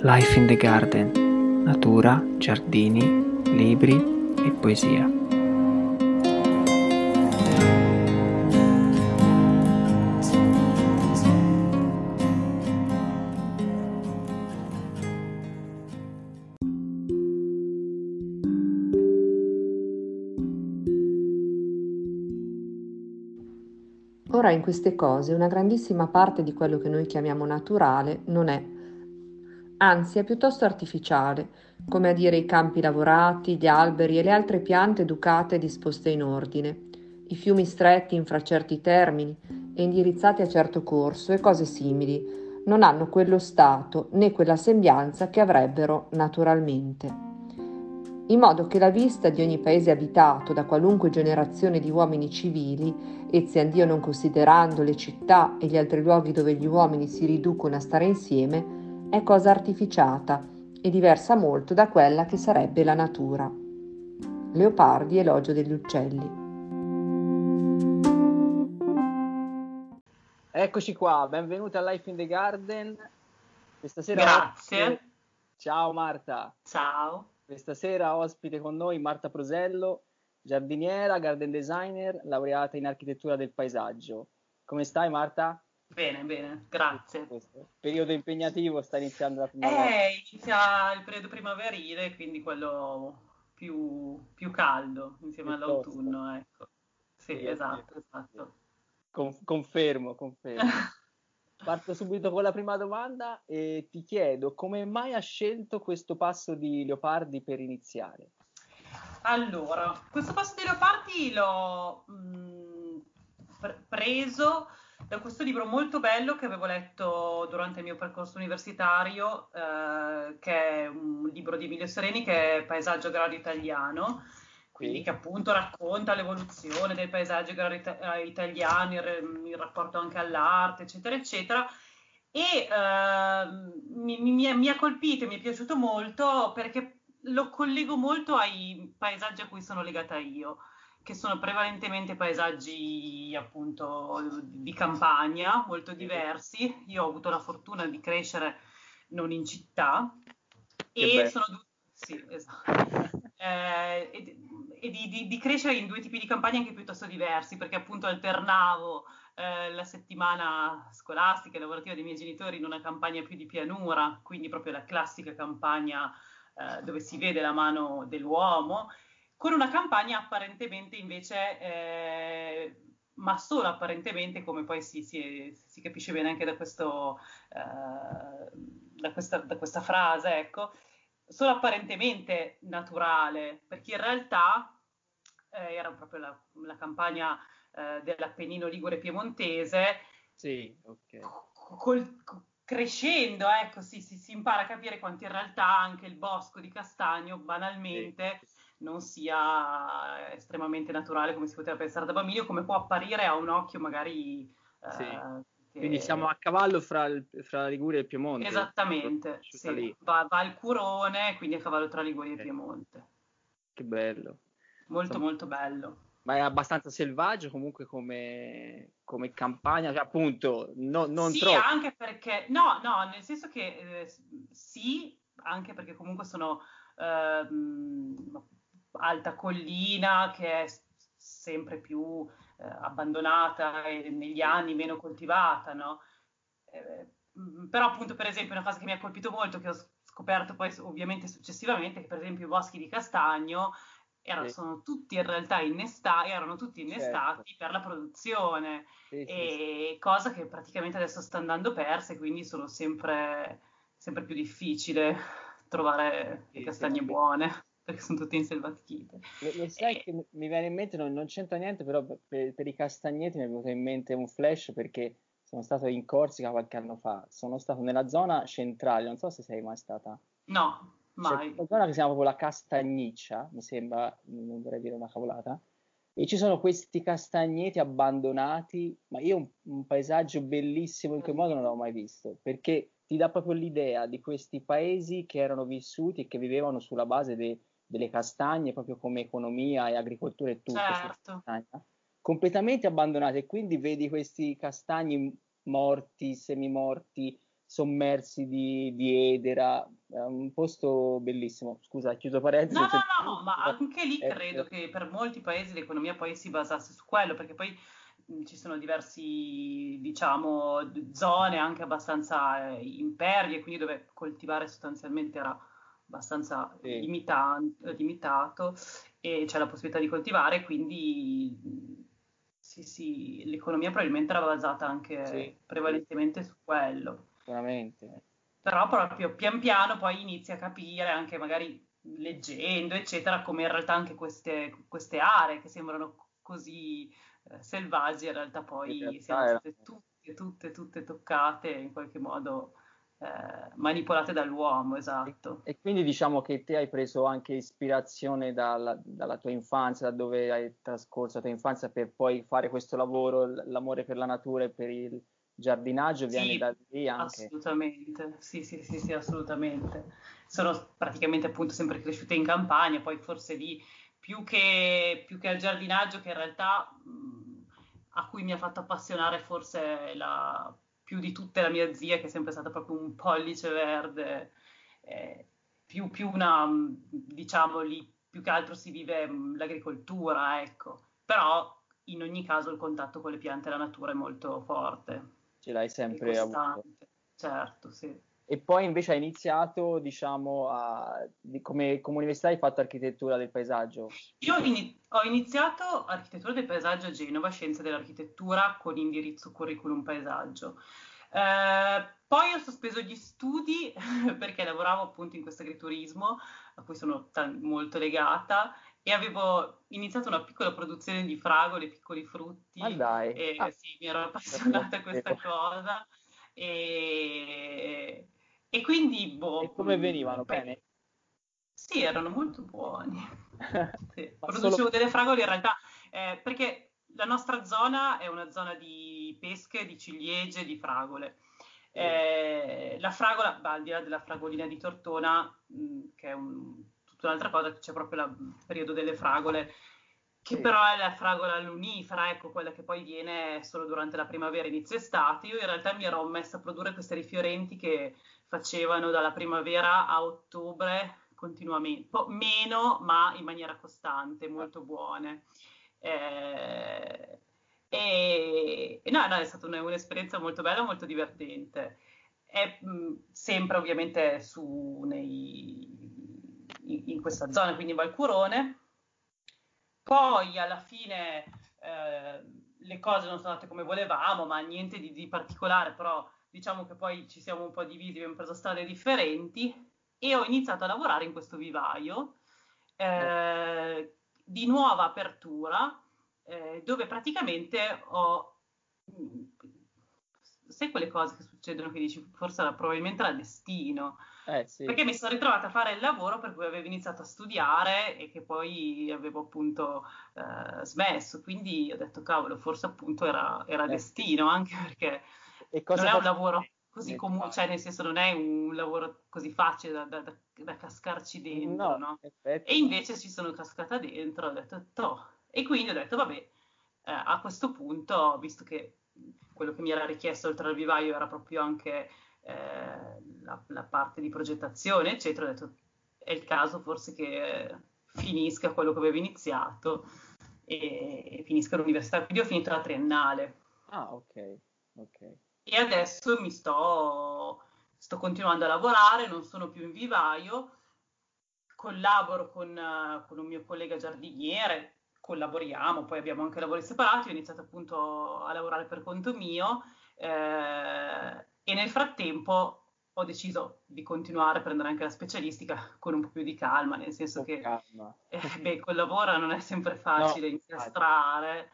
Life in the Garden, natura, giardini, libri e poesia. Ora in queste cose una grandissima parte di quello che noi chiamiamo naturale non è, anzi è piuttosto artificiale, come a dire i campi lavorati, gli alberi e le altre piante educate e disposte in ordine, i fiumi stretti in fra certi termini e indirizzati a certo corso e cose simili, non hanno quello stato né quella sembianza che avrebbero naturalmente. In modo che la vista di ogni paese abitato da qualunque generazione di uomini civili, e Dio non considerando le città e gli altri luoghi dove gli uomini si riducono a stare insieme, è cosa artificiata e diversa molto da quella che sarebbe la natura. Leopardi elogio degli uccelli. Eccoci qua, benvenuti a Life in the Garden. Questa sera Grazie. Ciao Marta. Ciao. Questa sera ospite con noi Marta Prosello, giardiniera, garden designer, laureata in architettura del paesaggio. Come stai Marta? Bene, bene, grazie. Questo periodo impegnativo sta iniziando la primavera. Eh, inizia il periodo primaverile, quindi quello più, più caldo insieme Piuttosto. all'autunno, ecco. Sì, Sì, esatto, sì, esatto. Con- confermo, confermo. Parto subito con la prima domanda e ti chiedo come mai ha scelto questo passo di Leopardi per iniziare? Allora, questo passo di Leopardi l'ho mh, pre- preso da questo libro molto bello che avevo letto durante il mio percorso universitario, eh, che è un libro di Emilio Sereni che è Paesaggio agrario italiano, quindi che appunto racconta l'evoluzione del paesaggio agrario ita- eh, italiano, il, il rapporto anche all'arte, eccetera, eccetera. E ehm, mi, mi- mi ha colpito e mi è piaciuto molto perché lo collego molto ai paesaggi a cui sono legata io, che sono prevalentemente paesaggi appunto di campagna, molto diversi. Io ho avuto la fortuna di crescere non in città Che e sono due... Sì, esatto. Eh, e e di, di- di crescere in due tipi di campagna anche piuttosto diversi, perché appunto alternavo eh, la settimana scolastica e lavorativa dei miei genitori in una campagna più di pianura, quindi proprio la classica campagna eh, dove si vede la mano dell'uomo, con una campagna apparentemente invece, eh, ma solo apparentemente, come poi si, si- si capisce bene anche da, questo, eh, da, questa, da questa frase, ecco, solo apparentemente naturale, perché in realtà eh, era proprio la, la campagna eh, dell'Appennino Ligure Piemontese, Sì, ok. col- co- crescendo, ecco, si, si- si impara a capire quanto in realtà anche il bosco di castagno, banalmente, non sia estremamente naturale come si poteva pensare da bambini o come può apparire a un occhio magari... eh, Sì. che- Quindi siamo a cavallo fra, il- fra la Liguria e il Piemonte. Esattamente, sì. Va, va al Curone, quindi a cavallo tra Liguria e Piemonte. Che bello. Molto Insomma, molto bello. Ma è abbastanza selvaggio comunque come, come campagna, cioè, appunto, no- non sì, troppo. anche perché, no, no, nel senso che eh, sì, anche perché comunque sono ehm, alta collina che è sempre più eh, abbandonata e negli anni meno coltivata, no? Eh, mh, però appunto per esempio una cosa che mi ha colpito molto, che ho scoperto poi ovviamente successivamente, che per esempio i boschi di castagno erano, sono tutti in realtà innestati, erano tutti innestati per la produzione Sì, sì, sì. e cosa che praticamente adesso sta andando persa e quindi sono sempre, sempre più difficile trovare Sì, le castagne buone perché sono tutte inselvatichite. Lo, lo sai E- che mi- viene in mente, non, non c'entra niente, però per, per i castagneti mi è venuto in mente un flash perché sono stato in Corsica qualche anno fa, sono stato nella zona centrale, non so se sei mai stata. No, C'è mai. questa zona che si chiama proprio la Castagniccia, mi sembra, non vorrei dire una cavolata, e ci sono questi castagneti abbandonati, ma io un, un paesaggio bellissimo in quel modo non l'ho mai visto, perché ti dà proprio l'idea di questi paesi che erano vissuti e che vivevano sulla base de- delle castagne, proprio come economia e agricoltura e tutto, Certo. castagna, completamente abbandonati, e quindi vedi questi castagni morti, semimorti, sommersi di, di edera, è un posto bellissimo. Scusa, chiuso parentesi. No, no, no, ma anche lì eh, credo che per molti paesi l'economia poi si basasse su quello, perché poi ci sono diversi, diciamo, zone anche abbastanza eh, impervie, quindi dove coltivare sostanzialmente era abbastanza sì. limita- limitato e c'è la possibilità di coltivare, quindi sì, sì, l'economia probabilmente era basata anche sì. prevalentemente su quello. Sicuramente. Però proprio pian piano poi inizi a capire, anche magari leggendo, eccetera, come in realtà anche queste, queste aree che sembrano così eh, selvaggi in realtà poi in realtà siano state tutte, tutte, tutte toccate in qualche modo eh, manipolate dall'uomo, esatto. E, e, quindi diciamo che te hai preso anche ispirazione dalla, dalla, tua infanzia, da dove hai trascorso la tua infanzia per poi fare questo lavoro, l'amore per la natura e per il giardinaggio viene sì, da lì anche. Assolutamente, sì, sì, sì, sì, assolutamente. Sono praticamente appunto sempre cresciuta in campagna, poi forse lì più che, più che al giardinaggio che in realtà mh, a cui mi ha fatto appassionare forse la, più di tutte la mia zia che è sempre stata proprio un pollice verde, eh, più, più una, diciamo lì, più che altro si vive mh, l'agricoltura, ecco, però in ogni caso il contatto con le piante e la natura è molto forte. Ce l'hai sempre avuto. Certo, sì. E poi invece hai iniziato, diciamo, a, di, come, come, università hai fatto architettura del paesaggio? Io ho, in, ho, iniziato architettura del paesaggio a Genova, scienze dell'architettura con indirizzo curriculum paesaggio. Eh, poi ho sospeso gli studi perché lavoravo appunto in questo agriturismo a cui sono t- molto legata e avevo iniziato una piccola produzione di fragole, piccoli frutti. Ma dai. E ah. sì, mi ero appassionata a questa cosa. E, e quindi, boh. E come venivano? Beh, bene? Sì, erano molto buoni. sì. Producevo solo... delle fragole in realtà, eh, perché la nostra zona è una zona di pesche, di ciliegie, di fragole. Eh, la fragola, bah, al di là della fragolina di Tortona, mh, mm, che è un, tutta un'altra cosa, c'è proprio il periodo delle fragole, che sì. però è la fragola lunifera, ecco, quella che poi viene solo durante la primavera, inizio estate. Io in realtà mi ero messa a produrre queste rifiorenti che facevano dalla primavera a ottobre continuamente, po- meno ma in maniera costante, molto buone. Eh, e, e no, no, è stata un'esperienza molto bella, molto divertente. È mh, sempre ovviamente su, nei, in, in questa zona, quindi in Valcurone poi alla fine eh, le cose non sono andate come volevamo, ma niente di, di, particolare, però diciamo che poi ci siamo un po' divisi, abbiamo preso strade differenti e ho iniziato a lavorare in questo vivaio eh, di nuova apertura, eh, dove praticamente ho sai quelle cose che succedono che dici forse era, probabilmente era destino. Eh, sì. Perché mi sono ritrovata a fare il lavoro per cui avevo iniziato a studiare e che poi avevo appunto eh, smesso. Quindi ho detto, cavolo, forse appunto era, era eh. destino, anche perché non è un lavoro così comune, cioè nel senso non è un lavoro così facile da, da, da, da cascarci dentro, no? no? E invece ci sono cascata dentro, ho detto, toh. E quindi ho detto, vabbè, eh, a questo punto, visto che quello che mi era richiesto oltre al vivaio era proprio anche eh, la, la, parte di progettazione, eccetera. Ho detto è il caso forse che finisca quello che avevo iniziato e, e finisca l'università. Quindi ho finito la triennale. Ah, ok, ok. E adesso mi sto, sto continuando a lavorare, non sono più in vivaio, collaboro con, con un mio collega giardiniere, collaboriamo, poi abbiamo anche lavori separati, ho iniziato appunto a lavorare per conto mio eh, e nel frattempo ho deciso di continuare a prendere anche la specialistica con un po' più di calma, nel senso che eh, beh, col lavoro non è sempre facile no, incastrare. Eh,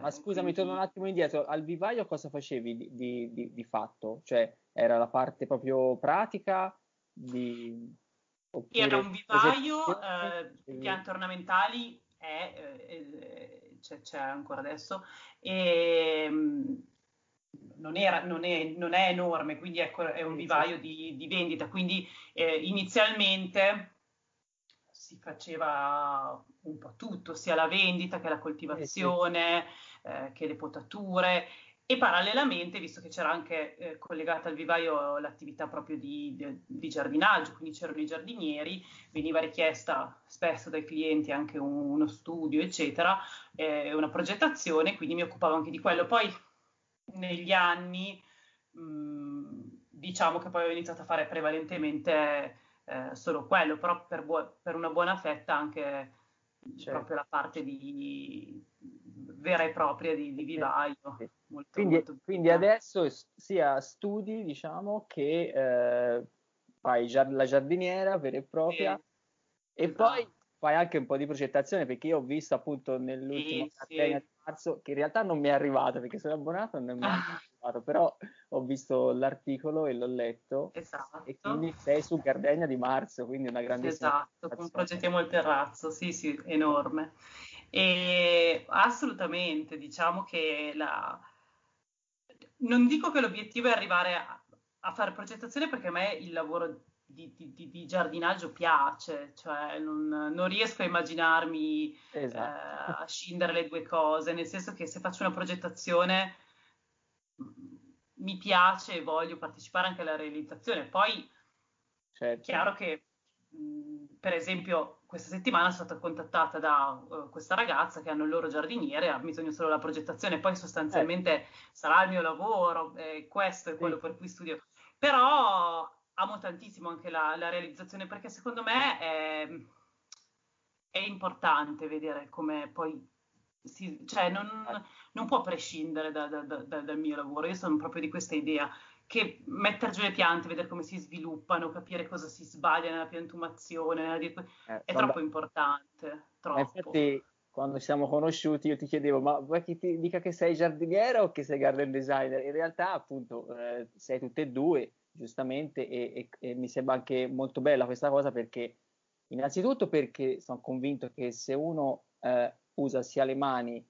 Ma scusami, quindi... torno un attimo indietro, al vivaio cosa facevi di, di, di, di fatto? Cioè era la parte proprio pratica di... Era un vivaio, eh, piante ornamentali è, eh, c'è, c'è, ancora adesso, e, mm, non, era, non, è, non, è, enorme, quindi ecco, è un vivaio di, di vendita. Quindi eh, inizialmente si faceva un po' tutto, sia la vendita che la coltivazione, eh, che le potature. e parallelamente, visto che c'era anche eh, collegata al vivaio l'attività proprio di, di, di, giardinaggio, quindi c'erano i giardinieri, veniva richiesta spesso dai clienti anche un, uno studio, eccetera, eh, una progettazione, quindi mi occupavo anche di quello. Poi negli anni, mh, mm, diciamo che poi ho iniziato a fare prevalentemente eh, solo quello, però per, bu- per, una buona fetta anche certo. proprio la parte di vera e propria di, di vivaio. Sì. Molto, quindi, molto quindi adesso sia studi, diciamo, che eh, fai la giardiniera vera e propria sì. e esatto. poi fai anche un po' di progettazione perché io ho visto appunto nell'ultima sì, catena di marzo che in realtà non mi è arrivata perché sono abbonato non mi è ah. arrivato però ho visto l'articolo e l'ho letto esatto. e quindi sei su Gardenia di marzo quindi una grandissima esatto con progettiamo il terrazzo sì sì enorme e assolutamente diciamo che la non dico che l'obiettivo è arrivare a, a fare progettazione perché a me il lavoro di, di, di giardinaggio piace, cioè non, non riesco a immaginarmi esatto. eh, a scindere le due cose, nel senso che se faccio una progettazione mi piace e voglio partecipare anche alla realizzazione. Poi certo. è chiaro che per esempio questa settimana sono stata contattata da uh, questa ragazza che hanno il loro giardiniere, ha bisogno solo della progettazione, poi sostanzialmente eh. sarà il mio lavoro, eh, questo è quello sì. per cui studio. Però amo tantissimo anche la, la realizzazione perché secondo me è, è importante vedere come poi si, cioè non, non, può prescindere da, da, da, dal mio lavoro. Io sono proprio di questa idea che mettere giù le piante, vedere come si sviluppano, capire cosa si sbaglia nella piantumazione, eh, è quando... troppo importante. Troppo. Infatti, quando ci siamo conosciuti, io ti chiedevo: ma vuoi che ti dica che sei giardiniera o che sei garden designer? In realtà, appunto, eh, sei tutte e due giustamente, e, e, e, mi sembra anche molto bella questa cosa perché, innanzitutto, perché sono convinto che se uno eh, usa sia le mani,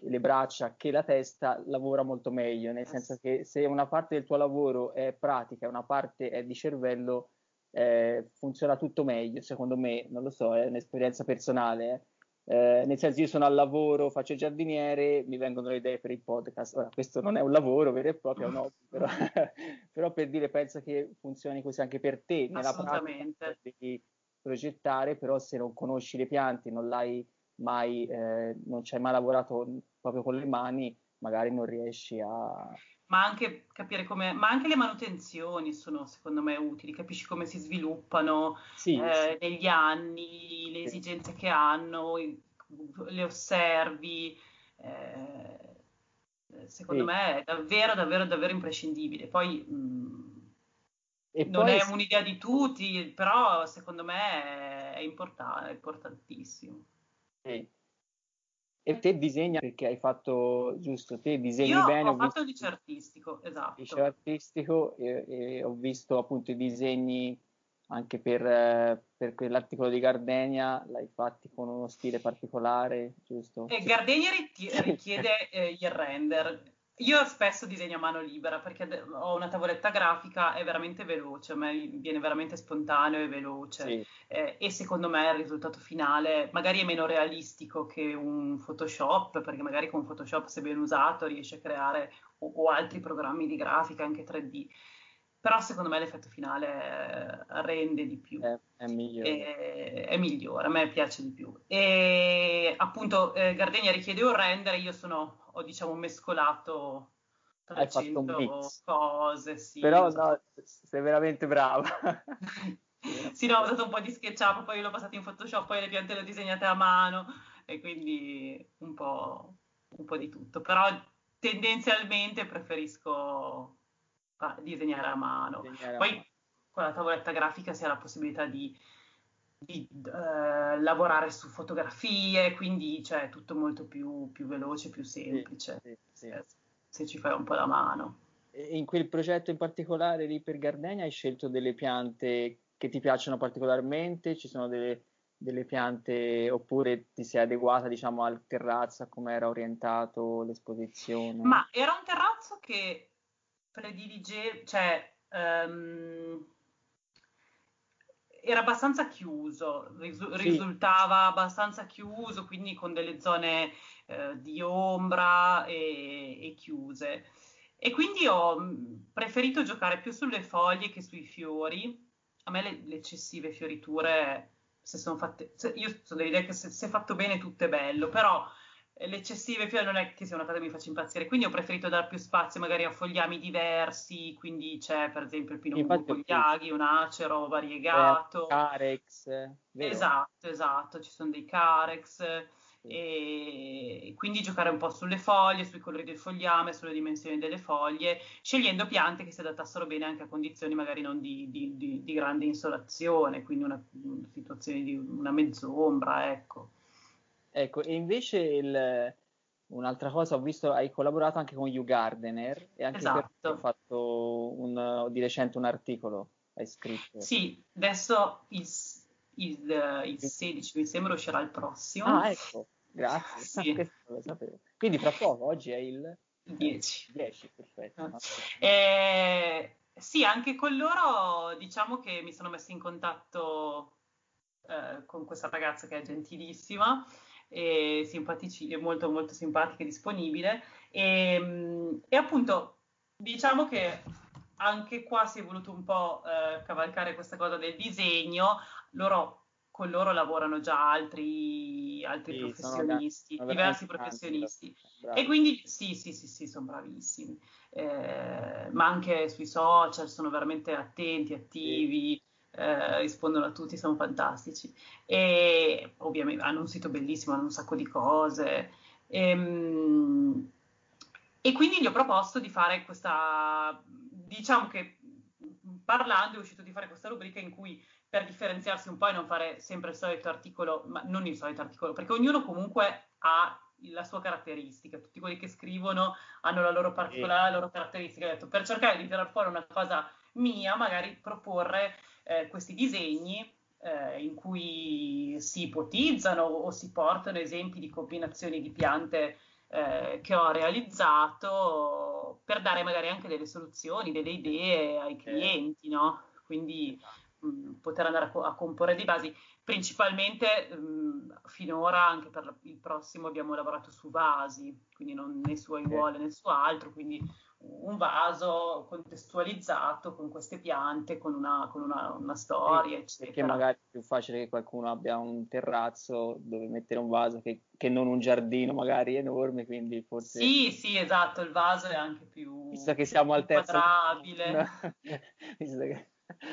le braccia che la testa, lavora molto meglio, nel senso che se una parte del tuo lavoro è pratica e una parte è di cervello, eh, funziona tutto meglio, secondo me, non lo so, è un'esperienza personale. Eh. Eh, nel senso io sono al lavoro, faccio il giardiniere, mi vengono le idee per il podcast. Ora, questo non è un lavoro vero e proprio, no, però, però, per dire, penso che funzioni così anche per te. Nella pratica devi progettare, però se non conosci le piante, non l'hai mai, eh, non ci hai mai lavorato proprio con le mani, magari non riesci a, ma anche capire come, ma anche le manutenzioni sono secondo me utili, capisci come si sviluppano sì, eh, sì. negli anni, le esigenze sì. che hanno, le osservi. Eh, secondo me è davvero, davvero, davvero imprescindibile. Poi mh, mm, non poi, è un'idea di tutti, però secondo me è, importante, è importantissimo. E te disegna perché hai fatto, giusto, te disegni Io bene. Io ho, fatto il liceo artistico, esatto. Liceo artistico e, e, ho visto appunto i disegni anche per, eh, per quell'articolo di Gardenia, l'hai fatti con uno stile particolare, giusto? E Gardenia richiede eh, il render, io spesso disegno a mano libera perché ho una tavoletta grafica, è veramente veloce, a me viene veramente spontaneo e veloce sì. eh, e secondo me il risultato finale magari è meno realistico che un Photoshop, perché magari con Photoshop se ben usato riesce a creare o, o altri programmi di grafica anche 3D però secondo me l'effetto finale eh, rende di più. È, è migliore. È, è, migliore, a me piace di più. E appunto eh, Gardenia richiede un render, io sono, ho diciamo mescolato 300 cose, sì. Però no, sei veramente brava. sì, no, ho usato un po' di SketchUp, poi l'ho passato in Photoshop, poi le piante le ho disegnate a mano e quindi un po', un po' di tutto. Però tendenzialmente preferisco disegnare a mano. Disegnare Poi a mano. con la tavoletta grafica si ha la possibilità di, di uh, lavorare su fotografie, quindi cioè, tutto molto più, più veloce, più semplice, sì, sì, sì. Se, se ci fai un po' la mano. In quel progetto in particolare lì per Gardenia hai scelto delle piante che ti piacciono particolarmente? Ci sono delle, delle piante oppure ti sei adeguata diciamo al terrazzo, a come era orientato l'esposizione? Ma era un terrazzo che predilige, cioè um, era abbastanza chiuso, risu- sì. risultava abbastanza chiuso, quindi con delle zone eh, di ombra e, e, chiuse. E quindi ho mm, preferito giocare più sulle foglie che sui fiori. A me le, le eccessive fioriture, se sono fatte, se, io sono dell'idea che se, se fatto bene tutto è bello, però l'eccessive fiori non è che sia una cosa che mi faccia impazzire, quindi ho preferito dare più spazio magari a fogliami diversi, quindi c'è per esempio il pinot con gli aghi, un acero variegato. Carex. Vero? Esatto, esatto, ci sono dei carex. E quindi giocare un po' sulle foglie, sui colori del fogliame, sulle dimensioni delle foglie, scegliendo piante che si adattassero bene anche a condizioni magari non di, di, di, di grande insolazione, quindi una, una situazione di una mezzombra, ecco. Ecco, e invece il, un'altra cosa, ho visto hai collaborato anche con You Gardener e anche esatto. per hai fatto un, di recente un articolo, hai scritto. Sì, adesso il, il, il 16 mi sembra uscirà il prossimo. Ah, ecco, grazie. sì. sapevo. Quindi fra poco, oggi è il 10. 10, perfetto. Ah. Eh, sì, anche con loro diciamo che mi sono messa in contatto eh, con questa ragazza che è gentilissima e simpatici, molto molto simpatica e disponibile e, mm, e, appunto diciamo che anche qua si è voluto un po' eh, cavalcare questa cosa del disegno loro con loro lavorano già altri, altri sì, professionisti, sono, diversi professionisti. Bravi. E quindi sì, sì, sì, sì, sono bravissimi. Eh, ma anche sui social sono veramente attenti, attivi. Sì eh, rispondono a tutti, sono fantastici. E ovviamente hanno un sito bellissimo, hanno un sacco di cose. E, ehm, e quindi gli ho proposto di fare questa, diciamo che parlando è uscito di fare questa rubrica in cui per differenziarsi un po' e non fare sempre il solito articolo, ma non il solito articolo, perché ognuno comunque ha la sua caratteristica, tutti quelli che scrivono hanno la loro particolare, la loro caratteristica. Ho detto, per cercare di tirare fuori una cosa mia, magari proporre eh, questi disegni eh, in cui si ipotizzano o si portano esempi di combinazioni di piante eh, che ho realizzato per dare magari anche delle soluzioni, delle idee ai clienti, no? Quindi mh, mm, poter andare a, co- a, comporre dei basi. Principalmente mh, mm, finora, anche per il prossimo, abbiamo lavorato su vasi, quindi non né su aiuole né su altro, quindi un vaso contestualizzato con queste piante, con una, con una, una storia, sì, Perché magari è più facile che qualcuno abbia un terrazzo dove mettere un vaso che, che, non un giardino magari enorme, quindi forse... Sì, sì, esatto, il vaso è anche più... Visto che siamo al terzo... Quadrabile. Visto che...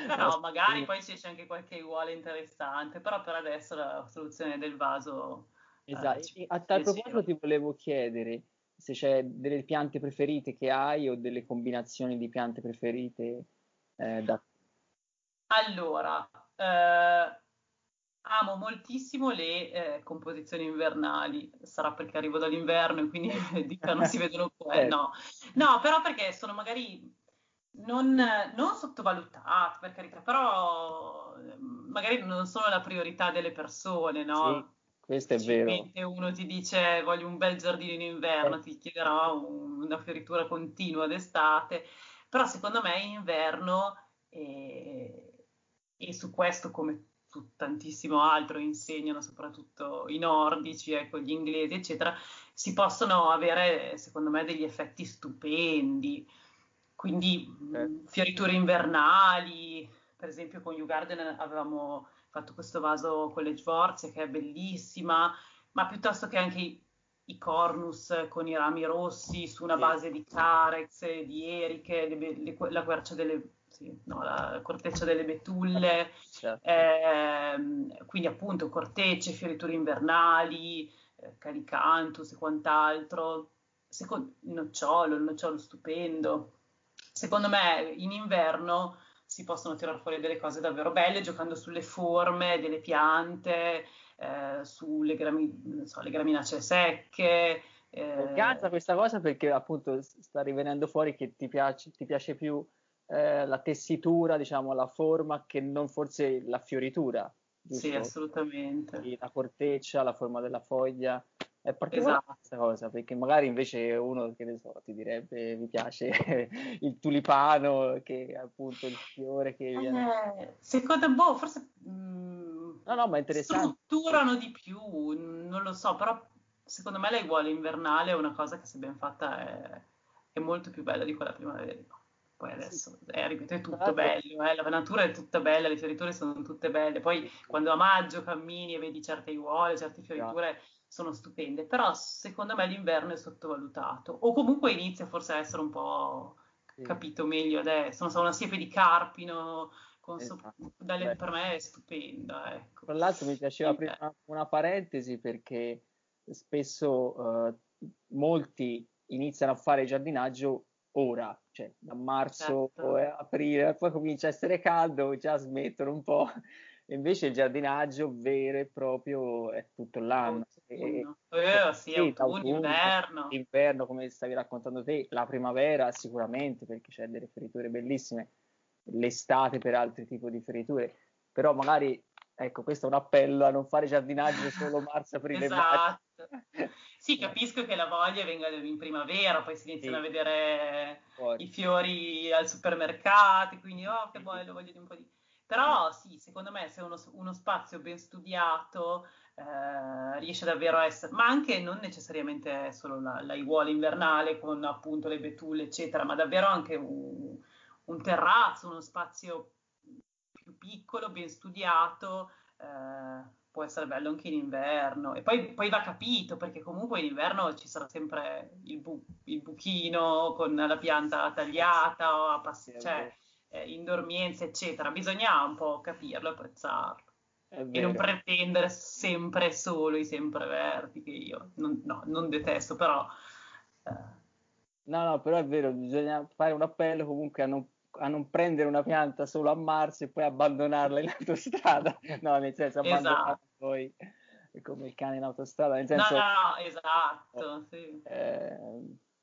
Però magari poi c'è anche qualche uguale interessante, però per adesso la soluzione del vaso... Eh, esatto, eh, a tal proposito ti volevo chiedere se c'è delle piante preferite che hai o delle combinazioni di piante preferite eh, da... Allora, eh, amo moltissimo le eh, composizioni invernali, sarà perché arrivo dall'inverno e quindi non si vedono qua, eh, no. no, però perché sono magari non, non sottovalutate, per carità, però magari non sono la priorità delle persone, no? Sì questo è vero. uno ti dice voglio un bel giardino in inverno, eh. ti chiederà un, una fioritura continua d'estate, però secondo me in inverno, e, e su questo come su tantissimo altro insegnano soprattutto i nordici, ecco, gli inglesi, eccetera, si possono avere, secondo me, degli effetti stupendi. Quindi eh. fioriture invernali, per esempio con You Garden avevamo fatto questo vaso con le Sforze che è bellissima, ma piuttosto che anche i, i cornus con i rami rossi su una sì. base di carex, di eriche, le, le, la quercia delle sì, no, la corteccia delle betulle, certo. eh, quindi appunto cortecce, fioriture invernali, eh, calicantus e quant'altro. Secondo, il nocciolo, il nocciolo stupendo. Secondo me in inverno si possono tirare fuori delle cose davvero belle giocando sulle forme delle piante, eh, sulle grami, so, graminacee secche. Eh... Piace questa cosa perché appunto sta rivenendo fuori che ti piace, ti piace più eh, la tessitura, diciamo, la forma che non forse la fioritura. Giusto? Sì, assolutamente. La corteccia, la forma della foglia. È particolare esatto. questa cosa, perché magari invece uno, che ne so, ti direbbe mi piace il tulipano, che è appunto il fiore che viene... Eh, secondo me, boh, forse... Mh, no, no, ma interessante. Strutturano di più, non lo so, però secondo me l'aiuola invernale è una cosa che se ben fatta è, è molto più bella di quella primavera. Poi adesso, eh, ripeto, è tutto bello, eh, la natura è tutta bella, le fioriture sono tutte belle. Poi quando a maggio cammini e vedi certe aiuole, certe fioriture sono stupende, però secondo me l'inverno è sottovalutato. O comunque inizia forse a essere un po' sì. capito meglio adesso. Non so, una siepe di carpino, esatto. so, dalle, per me è stupenda. Ecco. Tra l'altro mi piaceva prima eh. una parentesi perché spesso uh, molti iniziano a fare giardinaggio ora, cioè da marzo certo. e aprile, poi comincia a essere caldo, già smettono un po'. Invece il giardinaggio vero e proprio è tutto l'anno. E, eh, sì, sì autunno, inverno. Inverno, come stavi raccontando te, la primavera sicuramente, perché c'è delle fioriture bellissime, l'estate per altri tipi di fioriture, però magari, ecco, questo è un appello a non fare giardinaggio solo marzo, aprile esatto. Sì, capisco che la voglia venga in primavera, poi si iniziano sì. a vedere Fuori. i fiori al supermercato, quindi oh che bello, voglio di un po' di... Però sì, secondo me se uno, uno spazio ben studiato eh, riesce davvero a essere, ma anche non necessariamente solo la, l'aiuola invernale con appunto le betulle, eccetera, ma davvero anche un, un terrazzo, uno spazio più piccolo, ben studiato. Eh, può essere bello anche in inverno. E poi, poi, va capito, perché comunque in inverno ci sarà sempre il, bu- il buchino con la pianta tagliata o a pass- cioè, eh, in dormienza, eccetera. Bisogna un po' capirlo, apprezzarlo. E non pretendere sempre solo i sempreverdi, che io non, no, non detesto, però... Eh. No, no, però è vero, bisogna fare un appello comunque a non a non prendere una pianta solo a marzo e poi abbandonarla in autostrada. No, nel senso abbandonarla esatto. poi come il cane in autostrada. Nel senso, no, no, no esatto. Sì. Eh,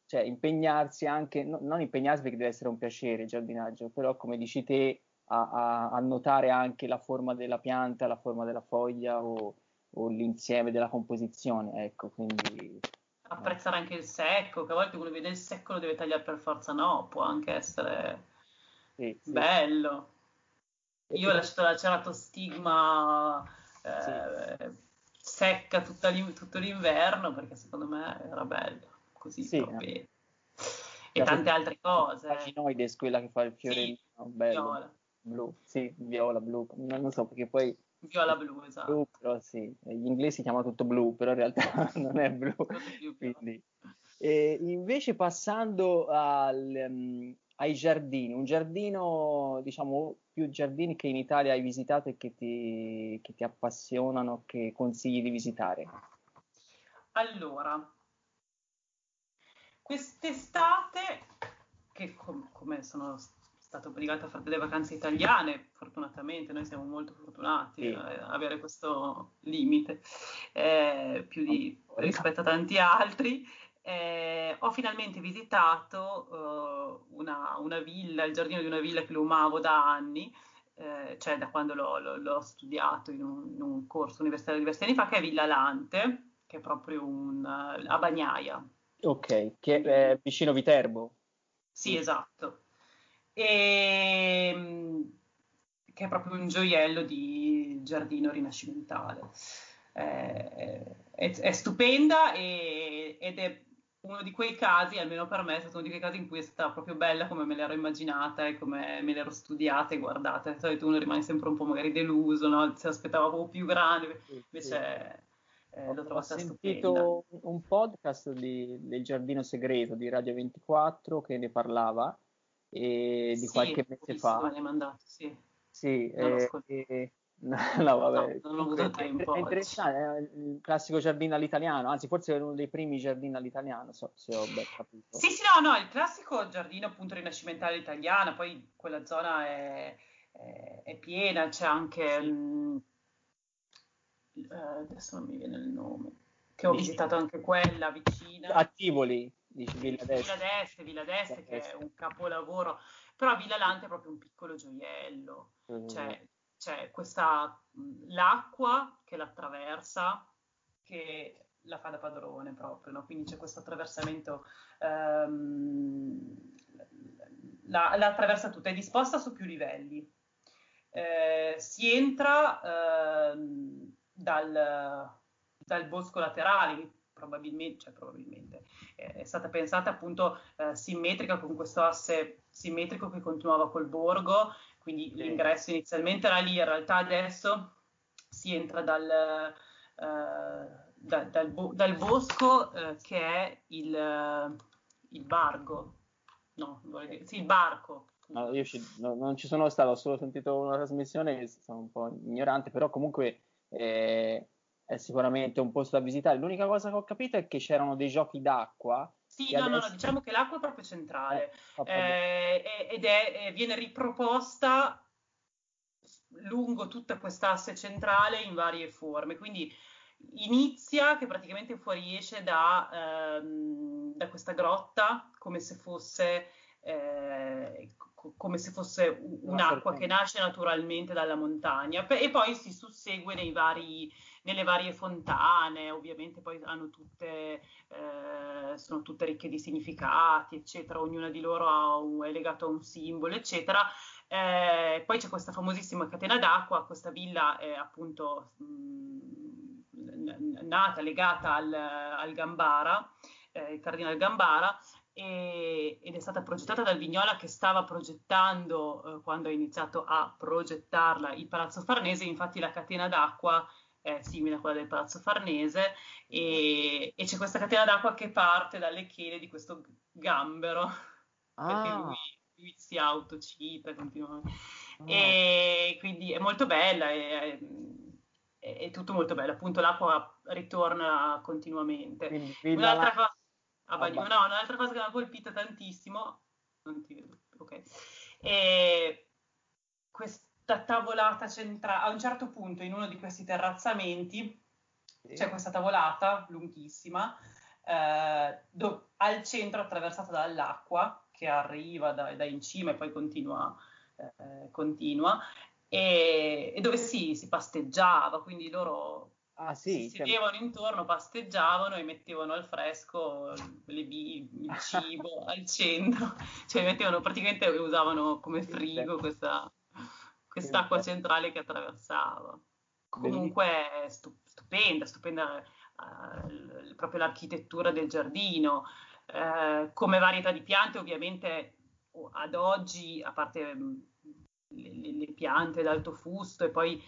cioè, impegnarsi anche, no, non impegnarsi perché deve essere un piacere il giardinaggio, però come dici te, a, a, a, notare anche la forma della pianta, la forma della foglia o, o l'insieme della composizione. Ecco, quindi apprezzare anche il secco, che a volte uno vede il secco lo deve tagliare per forza, no, può anche essere sì, sì. bello. Io ho lasciato la ceratostigma eh, sì. secca tutto l'inverno perché secondo me era bello, così sì, bene. E tante altre cose. Paginoides, quella che fa il fiorellino, sì, bello. Viola. Blu, sì, viola, blu, non so perché poi Viola blu, esatto. Blu, però sì, gli inglesi chiamano tutto blu, però in realtà non è blu. Quindi. E invece passando al, um, ai giardini, un giardino, diciamo, più giardini che in Italia hai visitato e che ti, che ti appassionano, che consigli di visitare? Allora, quest'estate, che com- come sono stata obbligata a fare delle vacanze italiane, fortunatamente noi siamo molto fortunati sì. a avere questo limite, eh, più di, rispetto a tanti altri, eh, ho finalmente visitato uh, una, una, villa, il giardino di una villa che lo amavo da anni, eh, cioè da quando l'ho, l'ho, l'ho studiato in un, in un, corso universitario diversi anni fa, che è Villa Lante, che è proprio un, uh, a Bagnaia. Ok, che è vicino Viterbo. Sì, esatto. E, ehm, che è proprio un gioiello di giardino rinascimentale. Eh, è, è, stupenda e, ed è uno di quei casi, almeno per me, è stato uno di quei casi in cui è stata proprio bella come me l'ero immaginata e come me l'ero studiata e guardata. Di solito uno rimane sempre un po' magari deluso, no? si aspettava un po' più grande, invece eh, l'ho trovata Ho sentito un podcast di, del Giardino Segreto di Radio 24 che ne parlava e di sì, qualche mese fa. Mandato, sì. Sì, eh, No, no, vabbè. No, non ho avuto tempo. È interessante, è il classico giardino all'italiano, anzi forse è uno dei primi giardini all'italiano, so, se ho ben capito. Sì, sì, no, no, il classico giardino appunto rinascimentale italiano, poi quella zona è, è, è piena, c'è anche... Sì. Mh, uh, adesso non mi viene il nome, che ho Dici, visitato anche quella vicina. A Tivoli, dici Villa d'Este. Villa d'Este, Villa d'Este, che è un capolavoro, però Villa Lante è proprio un piccolo gioiello, mm. cioè c'è questa l'acqua che l'attraversa, che la fa da padrone proprio, no? quindi c'è questo attraversamento, ehm, la, la, attraversa tutta, è disposta su più livelli. Eh, si entra ehm, dal, dal, bosco laterale, probabilmente, cioè probabilmente eh, è stata pensata appunto eh, simmetrica con questo asse simmetrico che continuava col borgo, quindi sì. l'ingresso inizialmente era lì, in realtà adesso si entra dal, uh, da, dal, bo- dal bosco uh, che è il, uh, il bargo, no, dire, sì, il barco. No, io ci, no, non ci sono stato, ho solo sentito una trasmissione, sono un po' ignorante, però comunque eh, è sicuramente un posto da visitare. L'unica cosa che ho capito è che c'erano dei giochi d'acqua. Sì, no, adesso... no, diciamo che l'acqua è proprio centrale eh, eh, ed è, viene riproposta lungo tutta quest'asse centrale in varie forme. Quindi inizia che praticamente fuoriesce da, ehm, da questa grotta come se fosse, eh, come se fosse un'acqua che nasce naturalmente dalla montagna. E poi si sussegue nei vari, nelle varie fontane, ovviamente poi hanno tutte, eh, sono tutte ricche di significati, eccetera, ognuna di loro un, è legata a un simbolo, eccetera. Eh, poi c'è questa famosissima catena d'acqua, questa villa è appunto mh, nata, legata al, al Gambara, eh, il cardinale Gambara, e, ed è stata progettata dal Vignola che stava progettando, eh, quando ha iniziato a progettarla, il Palazzo Farnese, infatti la catena d'acqua è simile a quella del Palazzo Farnese e, e c'è questa catena d'acqua che parte dalle chele di questo gambero, ah. perché lui, lui, si autocita continuamente. Oh. E quindi è molto bella, è, è, è, tutto molto bello, appunto l'acqua ritorna continuamente. Quindi, un'altra, cosa, ah, bagno, no, un'altra cosa che mi ha colpito tantissimo, non ti vedo, ok, e questa tavolata centrale, a un certo punto in uno di questi terrazzamenti sì. c'è questa tavolata lunghissima, eh, do, al centro attraversata dall'acqua che arriva da, da in cima e poi continua, eh, continua e, e, dove si, si pasteggiava, quindi loro Ah, sì, si sedevano cioè... intorno, pasteggiavano e mettevano al fresco le, il cibo al centro, cioè mettevano praticamente usavano come frigo questa, quest'acqua centrale che attraversava. Comunque stupenda, stupenda uh, proprio l'architettura del giardino, uh, come varietà di piante ovviamente ad oggi, a parte mm, le, le piante d'alto fusto e poi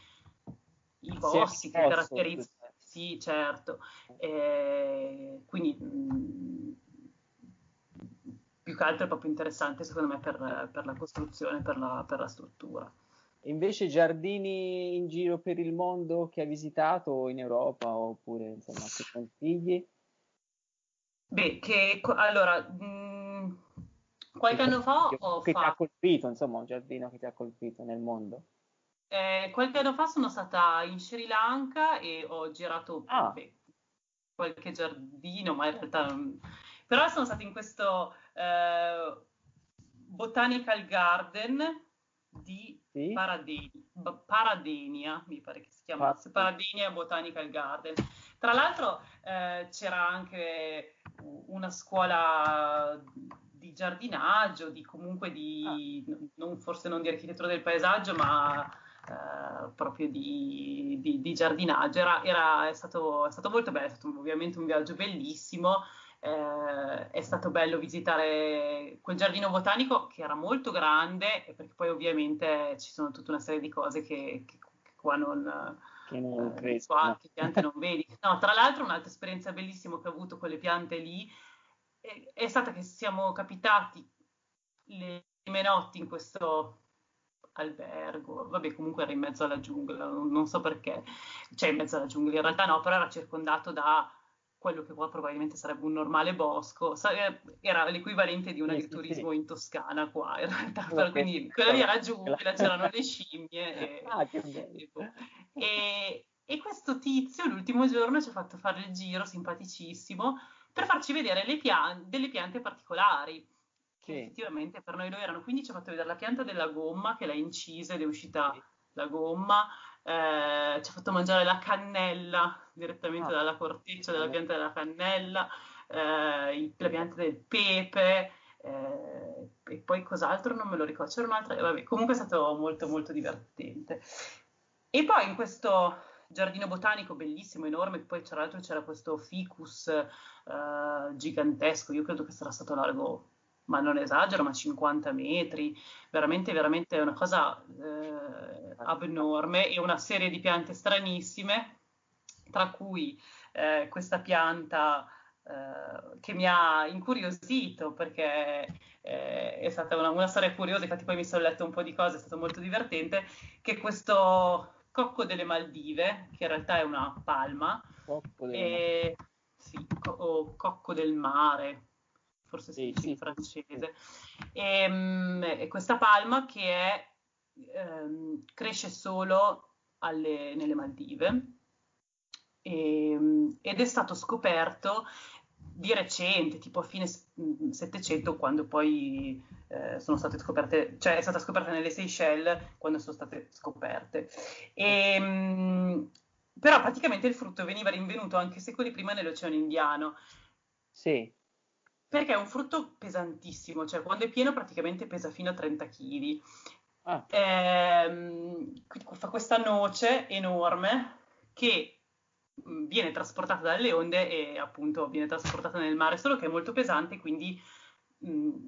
i boschi che caratterizzano, sì certo, eh, quindi mh, mm, più che altro è proprio interessante secondo me per, per la costruzione, per la, per la struttura. Invece giardini in giro per il mondo che hai visitato in Europa oppure insomma che consigli? Beh, che allora mh, mm, qualche anno fa ho che fatto... ti ha colpito, insomma, un giardino che ti ha colpito nel mondo? Eh, qualche anno fa sono stata in Sri Lanka e ho girato ah. beh, qualche giardino, ma in realtà però sono stata in questo eh, Botanical Garden di sì? Paradenia, Paradenia, mi pare che si chiamasse, Paradenia Botanical Garden. Tra l'altro eh, c'era anche una scuola di giardinaggio, di comunque di, ah. non, forse non di architettura del paesaggio, ma eh, proprio di, di, di giardinaggio. Era, era, è, stato, è, stato, molto bello, è stato ovviamente un viaggio bellissimo eh, è stato bello visitare quel giardino botanico che era molto grande, perché poi ovviamente ci sono tutta una serie di cose che, che, che qua non, che non eh, qua, che piante non vedi. No, tra l'altro un'altra esperienza bellissima che ho avuto con le piante lì è, è stata che siamo capitati le prime notti in questo albergo, vabbè comunque era in mezzo alla giungla, non, so perché, cioè in mezzo alla giungla, in realtà no, però era circondato da quello che qua probabilmente sarebbe un normale bosco, eh, era l'equivalente di un agriturismo in Toscana qua, in realtà, okay. quindi quella lì era giungla, c'erano le scimmie e, ah, e, boh. e, e, questo tizio l'ultimo giorno ci ha fatto fare il giro simpaticissimo per farci vedere piante, delle piante particolari che sì. effettivamente per noi lo erano, quindi ci ha fatto vedere la pianta della gomma che l'ha incisa ed è uscita sì. la gomma, eh, ci ha fatto mangiare la cannella direttamente ah. dalla corteccia della pianta della cannella, eh, la pianta del pepe, eh, e poi cos'altro non me lo ricordo, c'era un'altra, vabbè, comunque è stato molto molto divertente. E poi in questo giardino botanico bellissimo, enorme, poi tra l'altro c'era questo ficus eh, gigantesco, io credo che sarà stato largo, ma non esagero, ma 50 metri, veramente, veramente una cosa eh, abnorme. E una serie di piante stranissime, tra cui eh, questa pianta eh, che mi ha incuriosito perché eh, è stata una, una, storia curiosa, infatti poi mi sono letto un po' di cose, è stato molto divertente, che questo cocco delle Maldive, che in realtà è una palma, e, sì, co- o cocco del mare, forse si dice sì, in francese, e, um, questa palma che è, um, cresce solo alle, nelle Maldive e, um, ed è stato scoperto di recente, tipo a fine Settecento, quando poi eh, sono state scoperte, cioè è stata scoperta nelle Seychelles quando sono state scoperte. E, però praticamente il frutto veniva rinvenuto anche secoli prima nell'Oceano Indiano. Sì. Perché è un frutto pesantissimo, cioè quando è pieno praticamente pesa fino a 30 kg. Ah. Ehm, fa questa noce enorme che Mm, viene trasportata dalle onde e appunto viene trasportata nel mare, solo che è molto pesante, quindi mh, mm,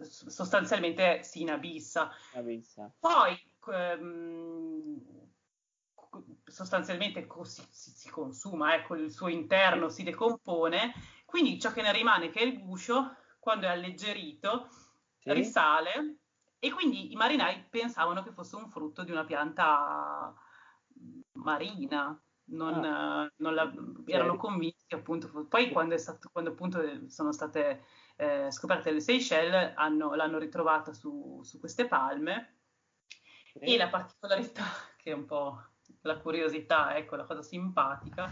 sostanzialmente si inabissa. Abissa. Poi ehm, sostanzialmente si, si, si, consuma, ecco, il suo interno si decompone, quindi ciò che ne rimane che è il guscio, quando è alleggerito, sì. risale e quindi i marinai pensavano che fosse un frutto di una pianta marina. Non, ah. non la, erano convinti appunto, poi quando, stato, quando appunto sono state eh, scoperte le Seychelles hanno, l'hanno ritrovata su, su queste palme. E la particolarità che è un po' la curiosità, ecco la cosa simpatica,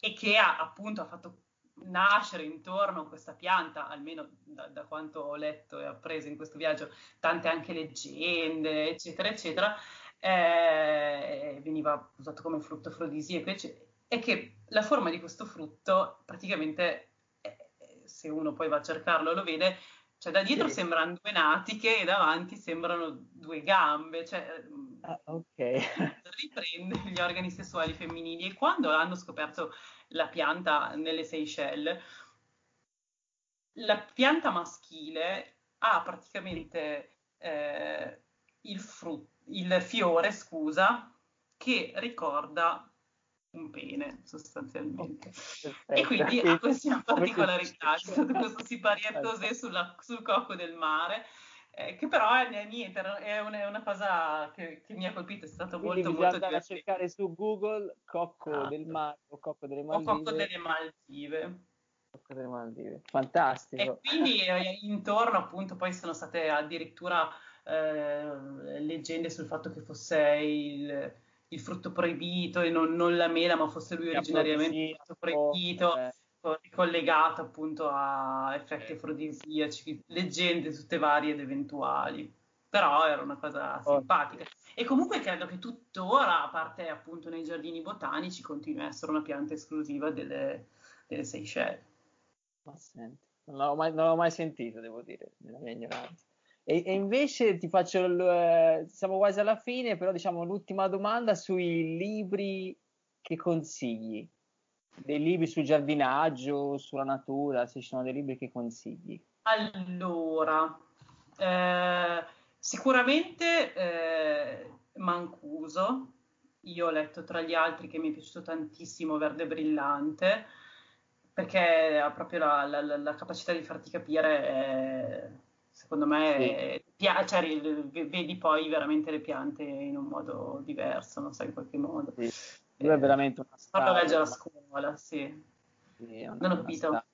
è che ha appunto ha fatto nascere intorno a questa pianta, almeno da, da, quanto ho letto e appreso in questo viaggio, tante anche leggende, eccetera, eccetera, eh, veniva usato come frutto afrodisiaco, è che la forma di questo frutto praticamente, eh, se uno poi va a cercarlo lo vede, cioè da dietro sì. sembrano due natiche e davanti sembrano due gambe, cioè ah, okay. riprende gli organi sessuali femminili e quando hanno scoperto la pianta nelle Seychelles, la pianta maschile ha praticamente eh, il frutto il fiore, scusa, che ricorda un pene sostanzialmente. Perfetto. E quindi ha questa particolarità, questo siparietto sul cocco del mare. Eh, che però è, niente, è una, è una cosa che, che, mi ha colpito, è stato quindi molto molto andare a cercare su Google cocco ah. del mare o cocco delle Maldive. O cocco delle Maldive. Cocco delle Maldive, fantastico. E quindi eh, intorno appunto poi sono state addirittura eh, leggende sul fatto che fosse il, il frutto proibito e non, non, la mela, ma fosse lui originariamente il frutto proibito, eh. Collegato appunto a effetti afrodisiaci, leggende tutte varie ed eventuali. Però era una cosa simpatica. E comunque credo che tuttora, a parte appunto nei giardini botanici, continui a essere una pianta esclusiva delle, delle Seychelles. Ma senti, non l'ho, mai, non l'ho mai sentito, devo dire, nella mia ignoranza. E, e invece ti faccio, l, eh, siamo quasi alla fine, però diciamo l'ultima domanda sui libri che consigli, dei libri sul giardinaggio, sulla natura, se ci sono dei libri che consigli. Allora, eh, sicuramente eh, Mancuso, io ho letto tra gli altri che mi è piaciuto tantissimo Verde Brillante, perché ha proprio la, la, la capacità di farti capire eh, secondo me sì. pia- cioè, vedi poi veramente le piante in un modo diverso, non so, in qualche modo. Sì. Lui è veramente una star. Farlo leggere a scuola, sì. sì una, non ho capito.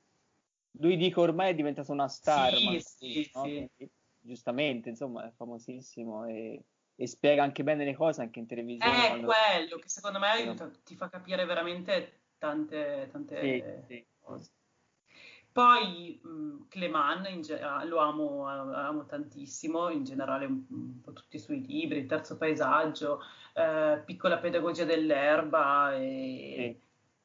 Lui dico ormai è diventato una star, sì, sì, no? sì. giustamente, insomma, è famosissimo e, e, spiega anche bene le cose anche in televisione. È quando... quello che secondo me aiuta, ti fa capire veramente tante, tante cose. Poi mh, Cleman ge- ah, lo amo, amo, tantissimo, in generale un, po' tutti i suoi libri, Il terzo paesaggio, eh, Piccola pedagogia dell'erba e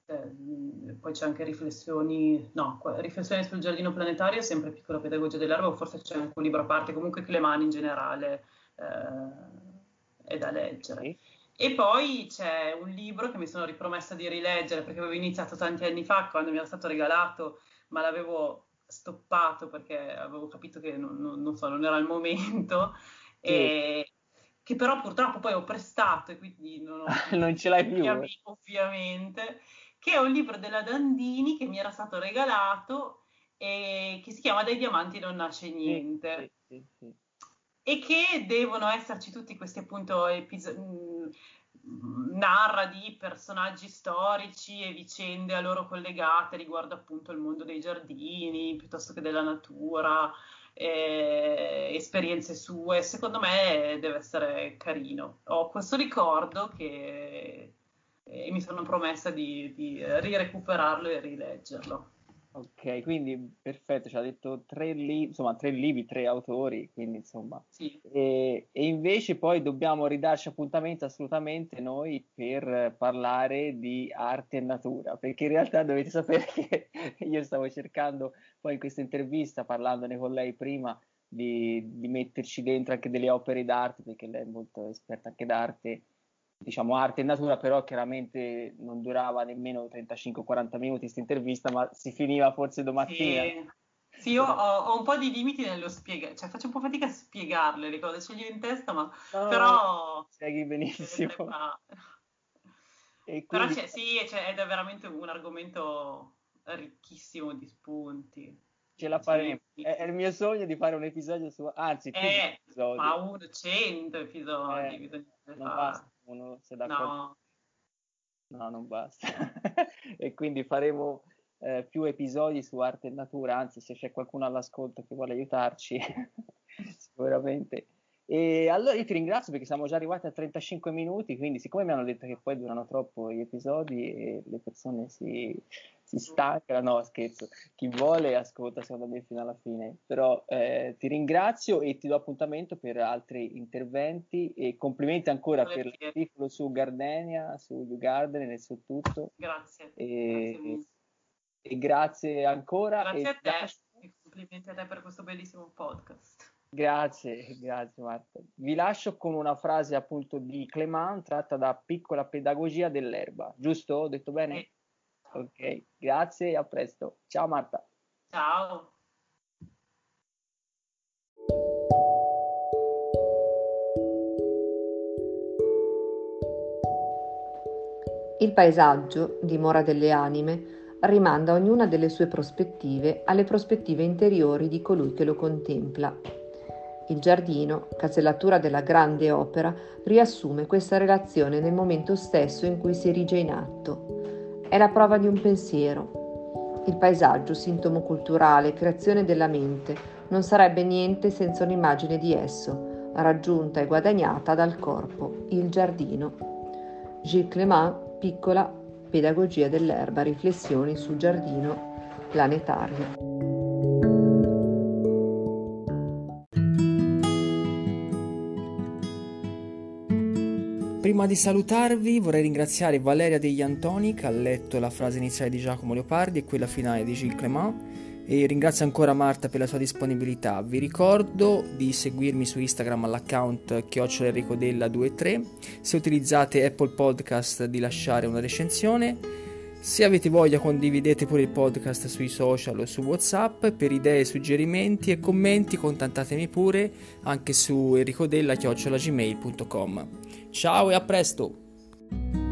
sì. eh, poi c'è anche riflessioni, no, riflessioni sul giardino planetario, sempre Piccola pedagogia dell'erba o forse c'è anche un libro a parte, comunque Cleman in generale eh, è da leggere. Sì. E poi c'è un libro che mi sono ripromessa di rileggere perché avevo iniziato tanti anni fa quando mi era stato regalato, ma l'avevo stoppato perché avevo capito che non, non, non, so, non era il momento. Sì. E, che però purtroppo poi ho prestato e quindi non, ho, non ce l'hai più. Ovviamente, ovviamente, che è un libro della Dandini che mi era stato regalato e che si chiama Dai diamanti non nasce niente. Sì, sì, sì, e che devono esserci tutti questi appunto episodi narra di personaggi storici e vicende a loro collegate riguardo appunto il mondo dei giardini piuttosto che della natura, eh, esperienze sue. Secondo me deve essere carino. Ho questo ricordo che eh, mi sono promessa di, di rirecuperarlo e rileggerlo. Ok, quindi perfetto, ci ha detto tre libri, insomma tre libri, tre autori, quindi insomma. Sì. E, e, invece poi dobbiamo ridarci appuntamento assolutamente noi per parlare di arte e natura, perché in realtà dovete sapere che io stavo cercando poi in questa intervista, parlandone con lei prima, di, di metterci dentro anche delle opere d'arte, perché lei è molto esperta anche d'arte diciamo arte e natura, però chiaramente non durava nemmeno 35-40 minuti questa intervista, ma si finiva forse domattina. Sì. Sì, io ho, ho, un po' di limiti nello spiegare, cioè faccio un po' fatica a spiegarle le cose, ce li ho in testa, ma no, però... Spieghi benissimo. Quindi... Però c'è, sì, c'è, ed è veramente un argomento ricchissimo di spunti. Ce la faremo. È, è, il mio sogno di fare un episodio su... Anzi, eh, ma uno, cento episodi. Eh, non basta uno se d'accordo. No. no, non basta. e quindi faremo eh, più episodi su arte e natura, anzi se c'è qualcuno all'ascolto che vuole aiutarci, sicuramente. E allora io ti ringrazio perché siamo già arrivati a 35 minuti, quindi siccome mi hanno detto che poi durano troppo gli episodi e le persone si, si stancano, no scherzo, chi vuole ascolta secondo me fino alla fine, però eh, ti ringrazio e ti do appuntamento per altri interventi e complimenti ancora per l'articolo su Gardenia, su You Garden e su tutto. Grazie. E grazie, e grazie ancora. Grazie a te lascio... e complimenti a te per questo bellissimo podcast. Grazie, grazie Marta. Vi lascio con una frase appunto di Clément tratta da Piccola pedagogia dell'erba, giusto? Ho detto bene? Sì. Ok, grazie e a presto. Ciao Marta. Ciao. Il paesaggio, dimora delle anime, rimanda ognuna delle sue prospettive alle prospettive interiori di colui che lo contempla. Il giardino, casellatura della grande opera, riassume questa relazione nel momento stesso in cui si erige in atto è la prova di un pensiero. Il paesaggio, sintomo culturale, creazione della mente, non sarebbe niente senza un'immagine di esso, raggiunta e guadagnata dal corpo, il giardino. Gilles Clément, piccola pedagogia dell'erba, riflessioni sul giardino planetario. Prima di salutarvi vorrei ringraziare Valeria degli Antoni che ha letto la frase iniziale di Giacomo Leopardi e quella finale di Gilles Clément. E ringrazio ancora Marta per la sua disponibilità. Vi ricordo di seguirmi su Instagram all'account chiocciolenricodella23 se utilizzate Apple Podcast di lasciare una recensione se avete voglia condividete pure il podcast sui social o su Whatsapp, per idee, suggerimenti e commenti contattatemi pure anche su enricodella.gmail.com Ciao e a presto!